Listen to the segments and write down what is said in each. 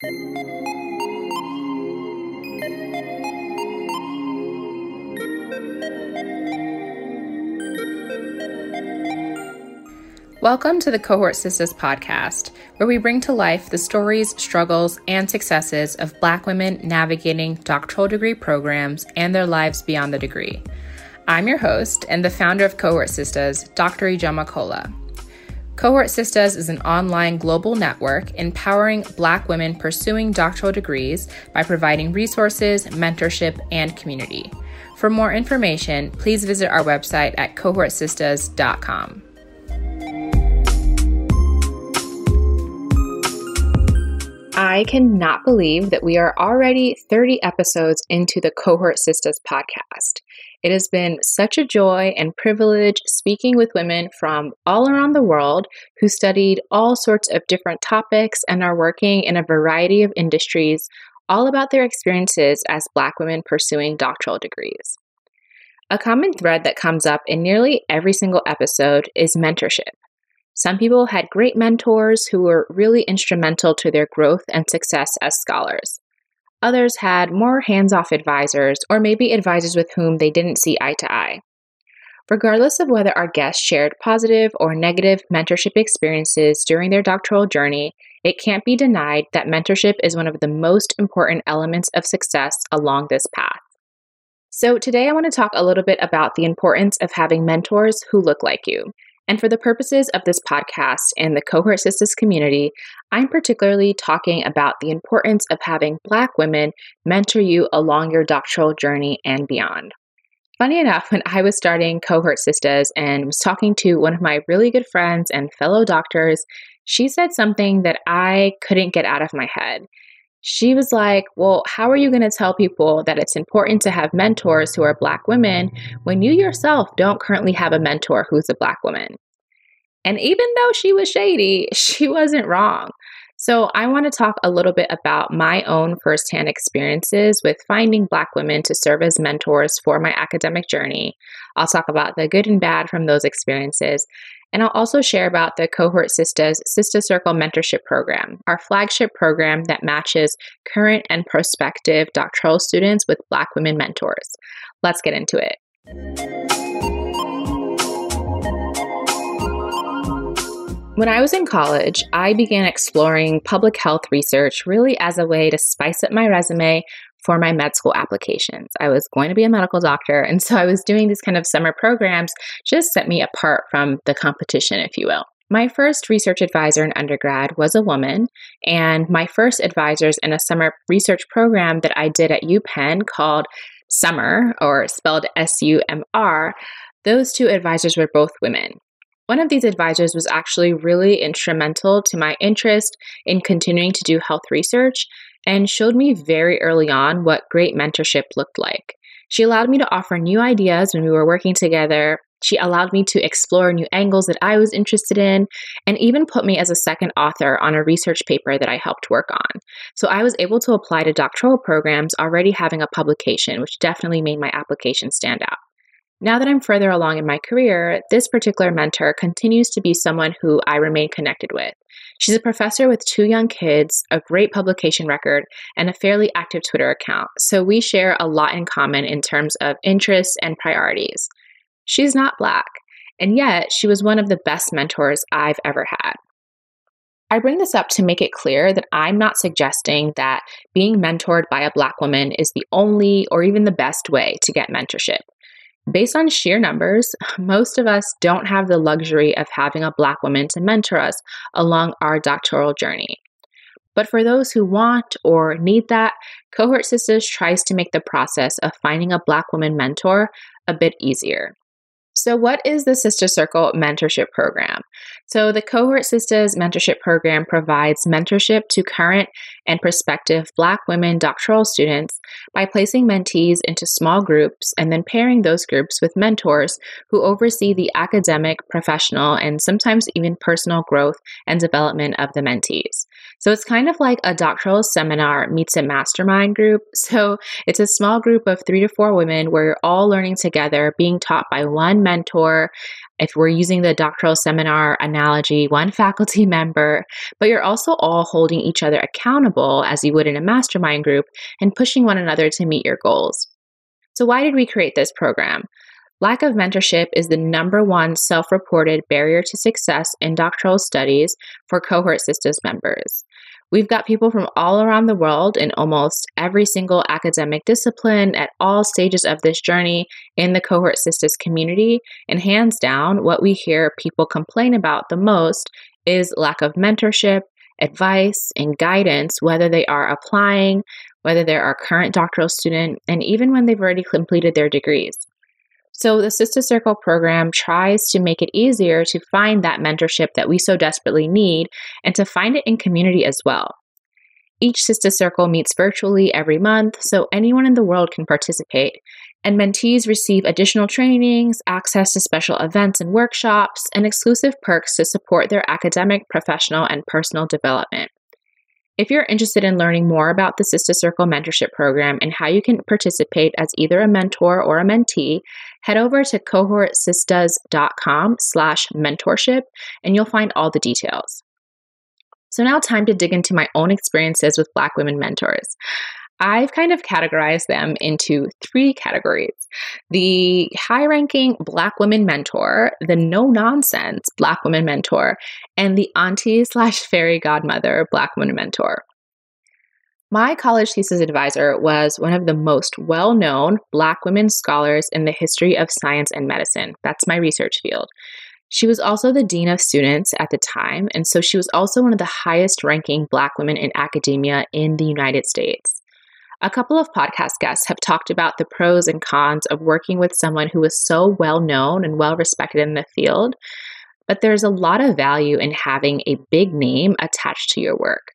Welcome to the Cohort Sistas podcast, where we bring to life the stories, struggles, and successes of Black women navigating doctoral degree programs and their lives beyond the degree. I'm your host and the founder of Cohort Sistas, Dr. Ijeoma Kola. Cohort Sistas is an online global network empowering Black women pursuing doctoral degrees by providing resources, mentorship, and community. For more information, please visit our website at cohortsistas.com. I cannot believe that we are already 30 episodes into the Cohort Sistas podcast. It has been such a joy and privilege speaking with women from all around the world who studied all sorts of different topics and are working in a variety of industries, all about their experiences as Black women pursuing doctoral degrees. A common thread that comes up in nearly every single episode is mentorship. Some people had great mentors who were really instrumental to their growth and success as scholars. Others had more hands off advisors, or maybe advisors with whom they didn't see eye to eye. Regardless of whether our guests shared positive or negative mentorship experiences during their doctoral journey, it can't be denied that mentorship is one of the most important elements of success along this path. So, today I want to talk a little bit about the importance of having mentors who look like you and for the purposes of this podcast and the Cohort Sistas community, I'm particularly talking about the importance of having Black women mentor you along your doctoral journey and beyond. Funny enough, when I was starting Cohort Sistas and was talking to one of my really good friends and fellow doctors, she said something that I couldn't get out of my head. She was like, Well, how are you going to tell people that it's important to have mentors who are Black women when you yourself don't currently have a mentor who's a Black woman? And even though she was shady, she wasn't wrong. So, I want to talk a little bit about my own firsthand experiences with finding Black women to serve as mentors for my academic journey. I'll talk about the good and bad from those experiences. And I'll also share about the Cohort Sistas Sista Circle Mentorship Program, our flagship program that matches current and prospective doctoral students with Black women mentors. Let's get into it. When I was in college, I began exploring public health research really as a way to spice up my resume for my med school applications. I was going to be a medical doctor, and so I was doing these kind of summer programs just set me apart from the competition, if you will. My first research advisor in undergrad was a woman, and my first advisors in a summer research program that I did at UPenn called Summer, or spelled S U M R, those two advisors were both women. One of these advisors was actually really instrumental to my interest in continuing to do health research and showed me very early on what great mentorship looked like. She allowed me to offer new ideas when we were working together. She allowed me to explore new angles that I was interested in, and even put me as a second author on a research paper that I helped work on. So I was able to apply to doctoral programs already having a publication, which definitely made my application stand out. Now that I'm further along in my career, this particular mentor continues to be someone who I remain connected with. She's a professor with two young kids, a great publication record, and a fairly active Twitter account, so we share a lot in common in terms of interests and priorities. She's not Black, and yet she was one of the best mentors I've ever had. I bring this up to make it clear that I'm not suggesting that being mentored by a Black woman is the only or even the best way to get mentorship. Based on sheer numbers, most of us don't have the luxury of having a Black woman to mentor us along our doctoral journey. But for those who want or need that, Cohort Sistas tries to make the process of finding a Black woman mentor a bit easier. So, what is the Sista Circle Mentorship Program? So, the Cohort Sistas Mentorship Program provides mentorship to current and prospective Black women doctoral students by placing mentees into small groups and then pairing those groups with mentors who oversee the academic, professional, and sometimes even personal growth and development of the mentees. So, it's kind of like a doctoral seminar meets a mastermind group. So, it's a small group of three to four women where you're all learning together, being taught by one mentor if we're using the doctoral seminar analogy, one faculty member, but you're also all holding each other accountable as you would in a mastermind group and pushing one another to meet your goals. So, why did we create this program? Lack of mentorship is the number one self reported barrier to success in doctoral studies for cohort Sistas members. We've got people from all around the world in almost every single academic discipline at all stages of this journey in the cohort Sistas community. And hands down, what we hear people complain about the most is lack of mentorship, advice, and guidance, whether they are applying, whether they're a current doctoral student, and even when they've already completed their degrees. So, the Sista Circle program tries to make it easier to find that mentorship that we so desperately need and to find it in community as well. Each Sista Circle meets virtually every month, so anyone in the world can participate. And mentees receive additional trainings, access to special events and workshops, and exclusive perks to support their academic, professional, and personal development. If you're interested in learning more about the Sista Circle Mentorship Program and how you can participate as either a mentor or a mentee, head over to cohortsistas.com slash mentorship and you'll find all the details. So now time to dig into my own experiences with Black women mentors. I've kind of categorized them into three categories the high ranking Black women mentor, the no nonsense Black women mentor, and the auntie slash fairy godmother Black women mentor. My college thesis advisor was one of the most well known Black women scholars in the history of science and medicine. That's my research field. She was also the dean of students at the time, and so she was also one of the highest ranking Black women in academia in the United States. A couple of podcast guests have talked about the pros and cons of working with someone who is so well known and well respected in the field, but there's a lot of value in having a big name attached to your work.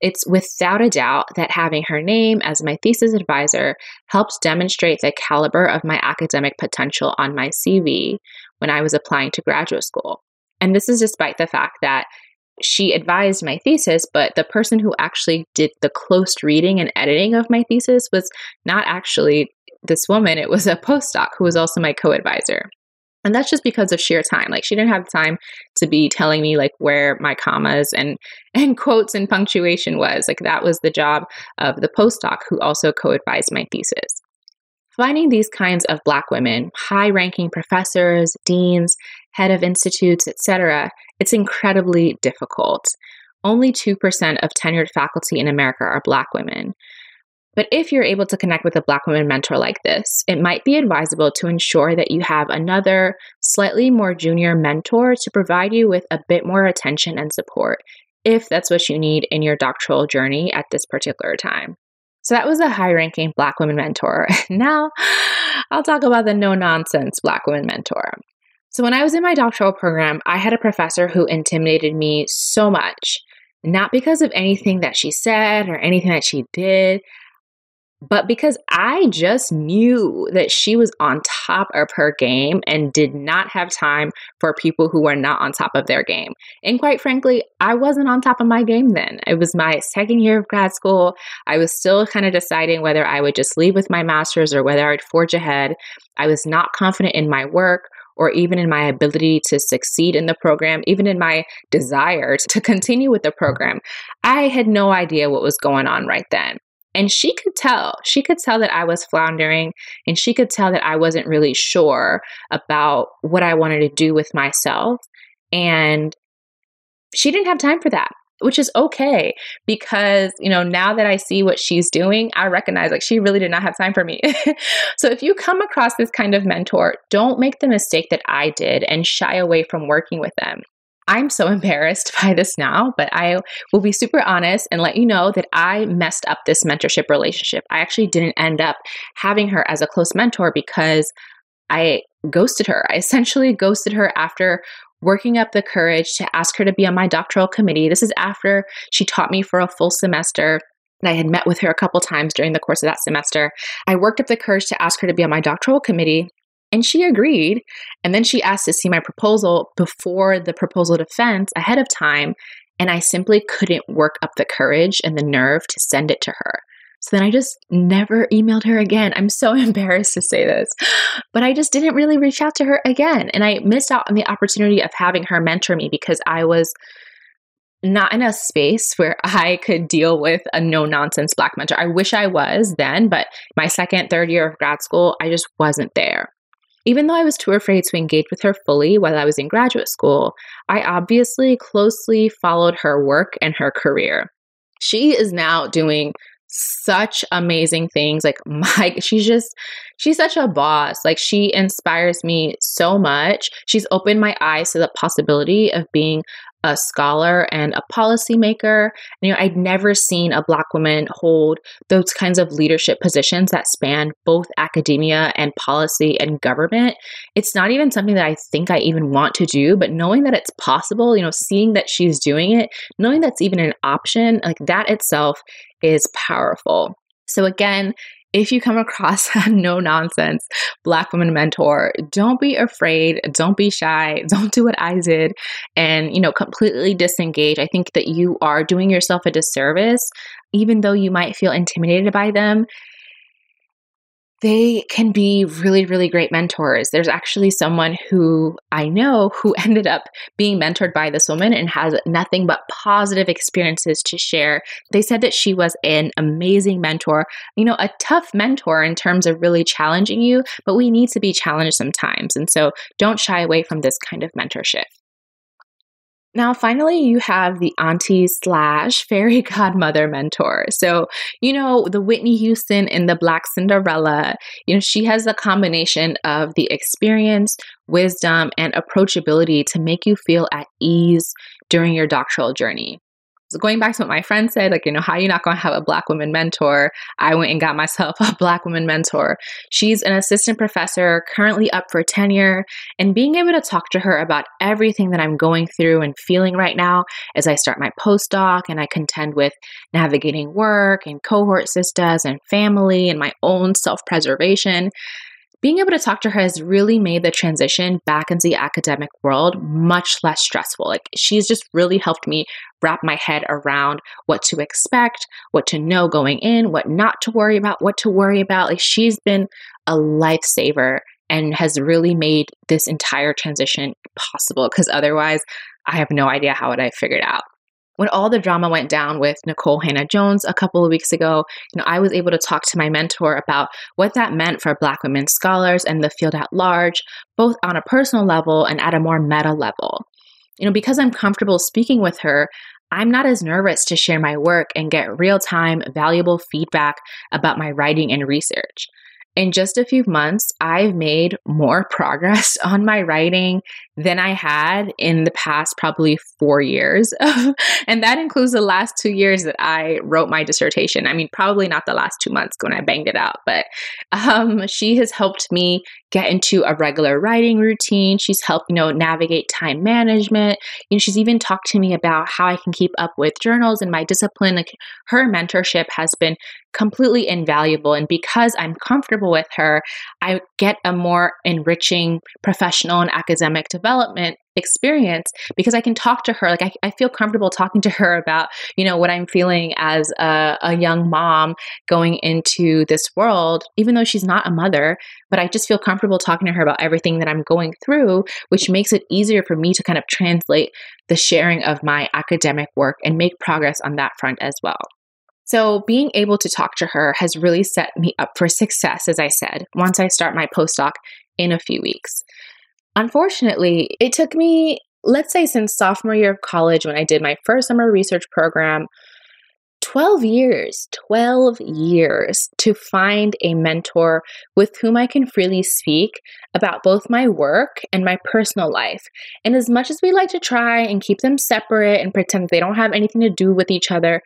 It's without a doubt that having her name as my thesis advisor helped demonstrate the caliber of my academic potential on my CV when I was applying to graduate school. And this is despite the fact that she advised my thesis, but the person who actually did the close reading and editing of my thesis was not actually this woman. It was a postdoc who was also my co advisor. And that's just because of sheer time. Like she didn't have time to be telling me like where my commas and and quotes and punctuation was. Like that was the job of the postdoc who also co-advised my thesis. Finding these kinds of black women, high-ranking professors, deans, head of institutes, etc., it's incredibly difficult. Only 2% of tenured faculty in America are Black women. But if you're able to connect with a Black woman mentor like this, it might be advisable to ensure that you have another, slightly more junior mentor to provide you with a bit more attention and support, if that's what you need in your doctoral journey at this particular time. So that was a high ranking Black woman mentor. now I'll talk about the no nonsense Black woman mentor. So, when I was in my doctoral program, I had a professor who intimidated me so much, not because of anything that she said or anything that she did, but because I just knew that she was on top of her game and did not have time for people who were not on top of their game. And quite frankly, I wasn't on top of my game then. It was my second year of grad school. I was still kind of deciding whether I would just leave with my master's or whether I'd forge ahead. I was not confident in my work or even in my ability to succeed in the program, even in my desire to continue with the program. I had no idea what was going on right then. And she could tell, she could tell that I was floundering and she could tell that I wasn't really sure about what I wanted to do with myself. And she didn't have time for that which is okay because you know now that i see what she's doing i recognize like she really did not have time for me so if you come across this kind of mentor don't make the mistake that i did and shy away from working with them I'm so embarrassed by this now, but I will be super honest and let you know that I messed up this mentorship relationship. I actually didn't end up having her as a close mentor because I ghosted her. I essentially ghosted her after working up the courage to ask her to be on my doctoral committee. This is after she taught me for a full semester. And I had met with her a couple times during the course of that semester. I worked up the courage to ask her to be on my doctoral committee. And she agreed. And then she asked to see my proposal before the proposal defense ahead of time. And I simply couldn't work up the courage and the nerve to send it to her. So then I just never emailed her again. I'm so embarrassed to say this, but I just didn't really reach out to her again. And I missed out on the opportunity of having her mentor me because I was not in a space where I could deal with a no nonsense black mentor. I wish I was then, but my second, third year of grad school, I just wasn't there. Even though I was too afraid to engage with her fully while I was in graduate school, I obviously closely followed her work and her career. She is now doing such amazing things. Like my she's just she's such a boss. Like she inspires me so much. She's opened my eyes to the possibility of being a scholar and a policymaker. You know, I'd never seen a Black woman hold those kinds of leadership positions that span both academia and policy and government. It's not even something that I think I even want to do, but knowing that it's possible, you know, seeing that she's doing it, knowing that's even an option, like that itself is powerful. So, again, if you come across a no nonsense black woman mentor, don't be afraid, don't be shy, don't do what I did and, you know, completely disengage. I think that you are doing yourself a disservice even though you might feel intimidated by them they can be really, really great mentors. There's actually someone who I know who ended up being mentored by this woman and has nothing but positive experiences to share. They said that she was an amazing mentor, you know, a tough mentor in terms of really challenging you, but we need to be challenged sometimes. And so don't shy away from this kind of mentorship. Now, finally, you have the auntie slash fairy godmother mentor. So, you know, the Whitney Houston in the Black Cinderella, you know, she has a combination of the experience, wisdom, and approachability to make you feel at ease during your doctoral journey. So going back to what my friend said, like, you know, how are you not going to have a black woman mentor? I went and got myself a black woman mentor. She's an assistant professor, currently up for tenure, and being able to talk to her about everything that I'm going through and feeling right now as I start my postdoc and I contend with navigating work and cohort sistas and family and my own self-preservation being able to talk to her has really made the transition back into the academic world much less stressful. Like she's just really helped me wrap my head around what to expect, what to know going in, what not to worry about, what to worry about. Like she's been a lifesaver and has really made this entire transition possible because otherwise I have no idea how would I figured out when all the drama went down with Nicole Hannah-Jones a couple of weeks ago, you know, I was able to talk to my mentor about what that meant for Black women scholars and the field at large, both on a personal level and at a more meta level. You know, because I'm comfortable speaking with her, I'm not as nervous to share my work and get real time, valuable feedback about my writing and research in just a few months, I've made more progress on my writing than I had in the past probably four years. and that includes the last two years that I wrote my dissertation. I mean, probably not the last two months when I banged it out, but um, she has helped me get into a regular writing routine. She's helped, you know, navigate time management. You know, she's even talked to me about how I can keep up with journals and my discipline. Like her mentorship has been completely invaluable. And because I'm comfortable with her, I get a more enriching professional and academic development experience because I can talk to her. Like I, I feel comfortable talking to her about, you know, what I'm feeling as a, a young mom going into this world, even though she's not a mother, but I just feel comfortable talking to her about everything that I'm going through, which makes it easier for me to kind of translate the sharing of my academic work and make progress on that front as well. So, being able to talk to her has really set me up for success, as I said, once I start my postdoc in a few weeks. Unfortunately, it took me, let's say, since sophomore year of college when I did my first summer research program, 12 years, 12 years to find a mentor with whom I can freely speak about both my work and my personal life. And as much as we like to try and keep them separate and pretend they don't have anything to do with each other,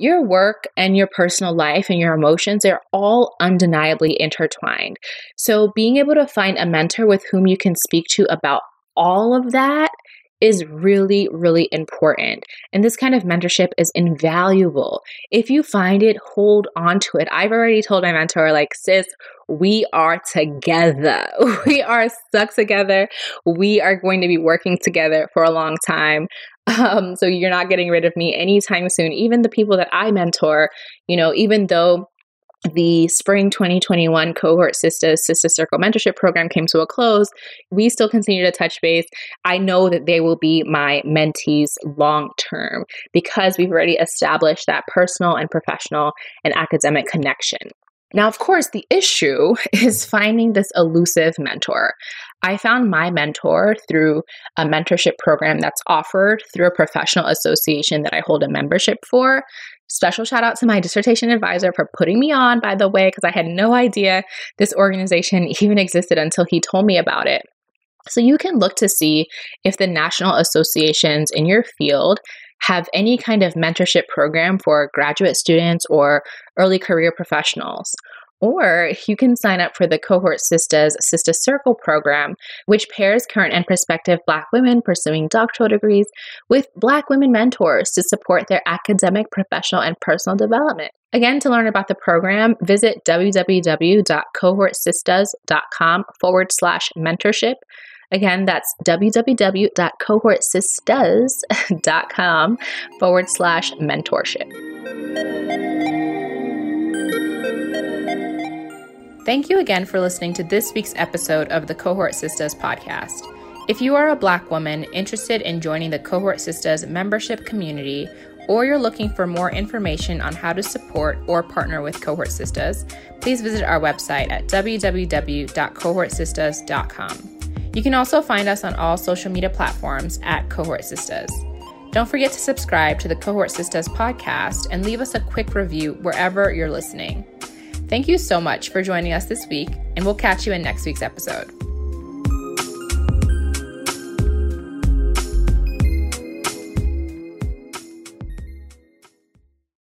your work and your personal life and your emotions are all undeniably intertwined. So, being able to find a mentor with whom you can speak to about all of that is really, really important. And this kind of mentorship is invaluable. If you find it, hold on to it. I've already told my mentor, like, sis, we are together. We are stuck together. We are going to be working together for a long time. Um, so you're not getting rid of me anytime soon. Even the people that I mentor, you know, even though the spring 2021 cohort sistas sista circle mentorship program came to a close we still continue to touch base i know that they will be my mentees long term because we've already established that personal and professional and academic connection now, of course, the issue is finding this elusive mentor. I found my mentor through a mentorship program that's offered through a professional association that I hold a membership for. Special shout out to my dissertation advisor for putting me on, by the way, because I had no idea this organization even existed until he told me about it. So you can look to see if the national associations in your field have any kind of mentorship program for graduate students or early career professionals. Or you can sign up for the Cohort Sistas Sista Circle program, which pairs current and prospective Black women pursuing doctoral degrees with Black women mentors to support their academic, professional, and personal development. Again, to learn about the program, visit www.cohortsistas.com forward slash mentorship. Again, that's www.cohortsistas.com forward slash mentorship. Thank you again for listening to this week's episode of the Cohort Sistas podcast. If you are a Black woman interested in joining the Cohort Sistas membership community, or you're looking for more information on how to support or partner with Cohort Sistas, please visit our website at www.cohortsistas.com. You can also find us on all social media platforms at Cohort Sistas. Don't forget to subscribe to the Cohort Sistas podcast and leave us a quick review wherever you're listening. Thank you so much for joining us this week, and we'll catch you in next week's episode.